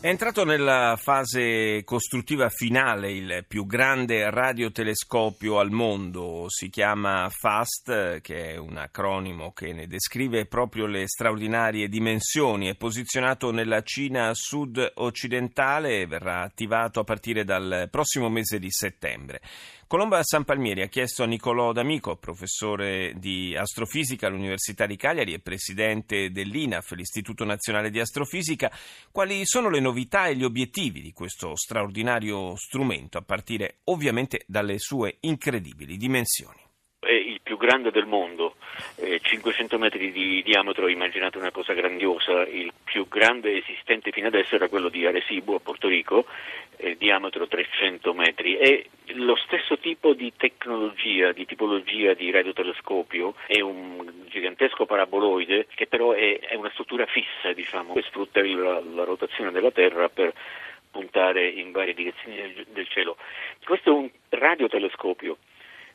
È entrato nella fase costruttiva finale il più grande radiotelescopio al mondo, si chiama FAST, che è un acronimo che ne descrive proprio le straordinarie dimensioni, è posizionato nella Cina sud-occidentale e verrà attivato a partire dal prossimo mese di settembre. Colomba San Palmieri ha chiesto a Nicolò D'Amico, professore di astrofisica all'Università di Cagliari e presidente dell'INAF, l'Istituto Nazionale di Astrofisica, quali sono le novità e gli obiettivi di questo straordinario strumento, a partire ovviamente dalle sue incredibili dimensioni. È il più grande del mondo, eh, 500 metri di diametro, immaginate una cosa grandiosa, il più grande esistente fino adesso era quello di Arecibo a Porto Rico, eh, diametro 300 metri. È lo stesso tipo di tecnologia, di tipologia di radiotelescopio, è un gigantesco paraboloide che però è, è una struttura fissa, diciamo, che sfrutta la, la rotazione della Terra per puntare in varie direzioni del cielo. Questo è un radiotelescopio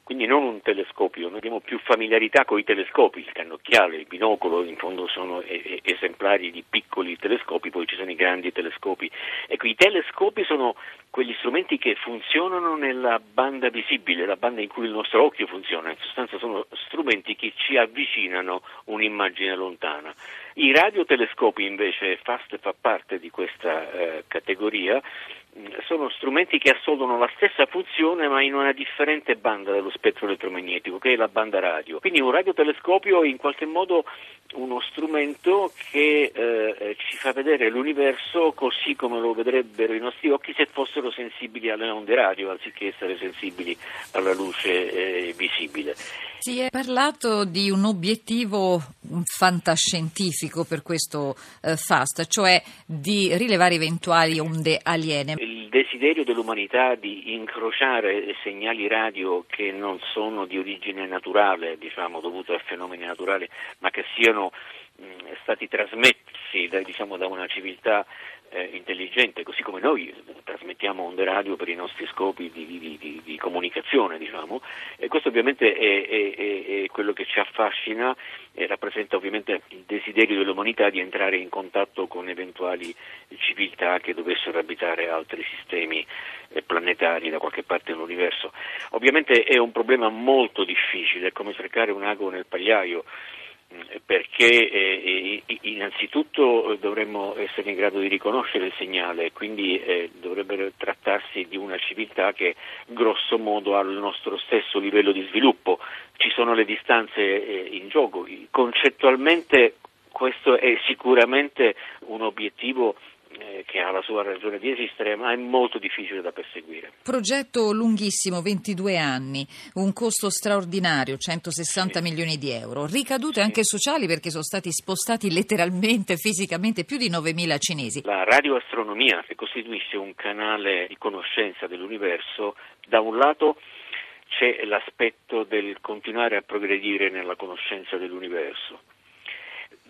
quindi non un telescopio, noi abbiamo più familiarità con i telescopi, il cannocchiale, il binocolo, in fondo sono esemplari di piccoli telescopi, poi ci sono i grandi telescopi. Ecco, i telescopi sono quegli strumenti che funzionano nella banda visibile, la banda in cui il nostro occhio funziona, in sostanza sono strumenti che ci avvicinano un'immagine lontana. I radiotelescopi invece, FAST fa parte di questa eh, categoria, sono strumenti che assolvono la stessa funzione ma in una differente banda dello spettro elettromagnetico che è la banda radio. Quindi un radiotelescopio è in qualche modo uno strumento che eh, ci fa vedere l'universo così come lo vedrebbero i nostri occhi se fossero sensibili alle onde radio anziché essere sensibili alla luce eh, visibile. Si è parlato di un obiettivo fantascientifico per questo eh, FAST, cioè di rilevare eventuali onde aliene. Il desiderio dell'umanità di incrociare segnali radio che non sono di origine naturale, diciamo, dovute a fenomeni naturali, ma che siano mh, stati trasmessi da, diciamo, da una civiltà eh, intelligente, così come noi trasmettiamo onde radio per i nostri scopi di, di, di, di comunicazione, diciamo, e questo ovviamente è, è, è, quello che ci affascina e rappresenta ovviamente il desiderio dell'umanità di entrare in contatto con eventuali civiltà che dovessero abitare altri sistemi eh, planetari da qualche parte dell'universo. Ovviamente è un problema molto difficile, è come cercare un ago nel pagliaio perché eh, innanzitutto dovremmo essere in grado di riconoscere il segnale, quindi eh, dovrebbe trattarsi di una civiltà che grosso modo ha il nostro stesso livello di sviluppo, ci sono le distanze eh, in gioco, concettualmente questo è sicuramente un obiettivo eh, che ha la sua ragione di esistere, ma è molto difficile da perseguire. Progetto lunghissimo, 22 anni, un costo straordinario, 160 sì. milioni di euro, ricadute sì. anche sociali perché sono stati spostati letteralmente, fisicamente più di 9.000 cinesi. La radioastronomia, che costituisce un canale di conoscenza dell'universo, da un lato c'è l'aspetto del continuare a progredire nella conoscenza dell'universo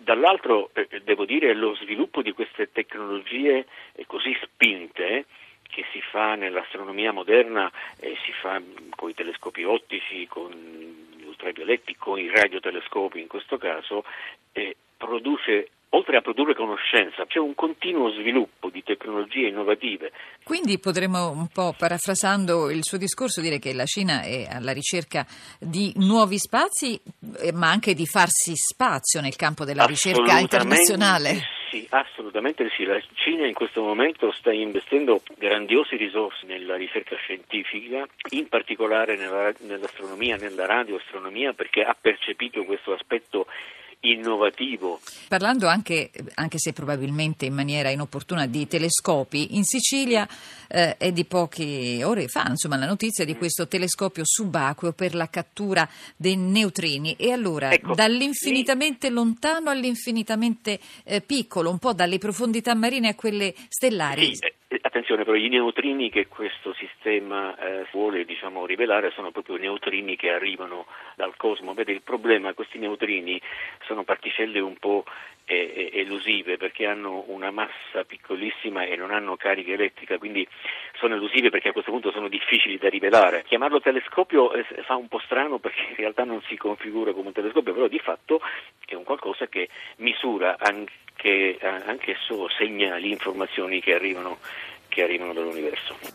Dall'altro eh, devo dire lo sviluppo di queste tecnologie così spinte che si fa nell'astronomia moderna, eh, si fa con i telescopi ottici, con gli ultravioletti, con i radiotelescopi in questo caso, eh, produce oltre a produrre conoscenza, c'è un continuo sviluppo di tecnologie innovative. Quindi potremmo un po' parafrasando il suo discorso dire che la Cina è alla ricerca di nuovi spazi, eh, ma anche di farsi spazio nel campo della ricerca internazionale. Sì, assolutamente sì. La Cina in questo momento sta investendo grandiosi risorse nella ricerca scientifica, in particolare nella, nell'astronomia, nella radioastronomia, perché ha percepito questo aspetto innovativo. Parlando anche, anche, se probabilmente in maniera inopportuna, di telescopi, in Sicilia eh, è di poche ore fa insomma, la notizia di questo telescopio subacqueo per la cattura dei neutrini. E allora, ecco, dall'infinitamente sì. lontano all'infinitamente eh, piccolo, un po' dalle profondità marine a quelle stellari. Sì, eh, attenzione, però i neutrini che questo sistema eh, vuole diciamo, rivelare sono proprio neutrini che arrivano dal cosmo. Vede, il problema, questi neutrini sono particelle un po' eh, elusive perché hanno una massa piccolissima e non hanno carica elettrica, quindi sono elusive perché a questo punto sono difficili da rivelare. Chiamarlo telescopio eh, fa un po' strano perché in realtà non si configura come un telescopio, però di fatto è un qualcosa che misura anche, eh, anche solo segnali, informazioni che arrivano, che arrivano dall'universo.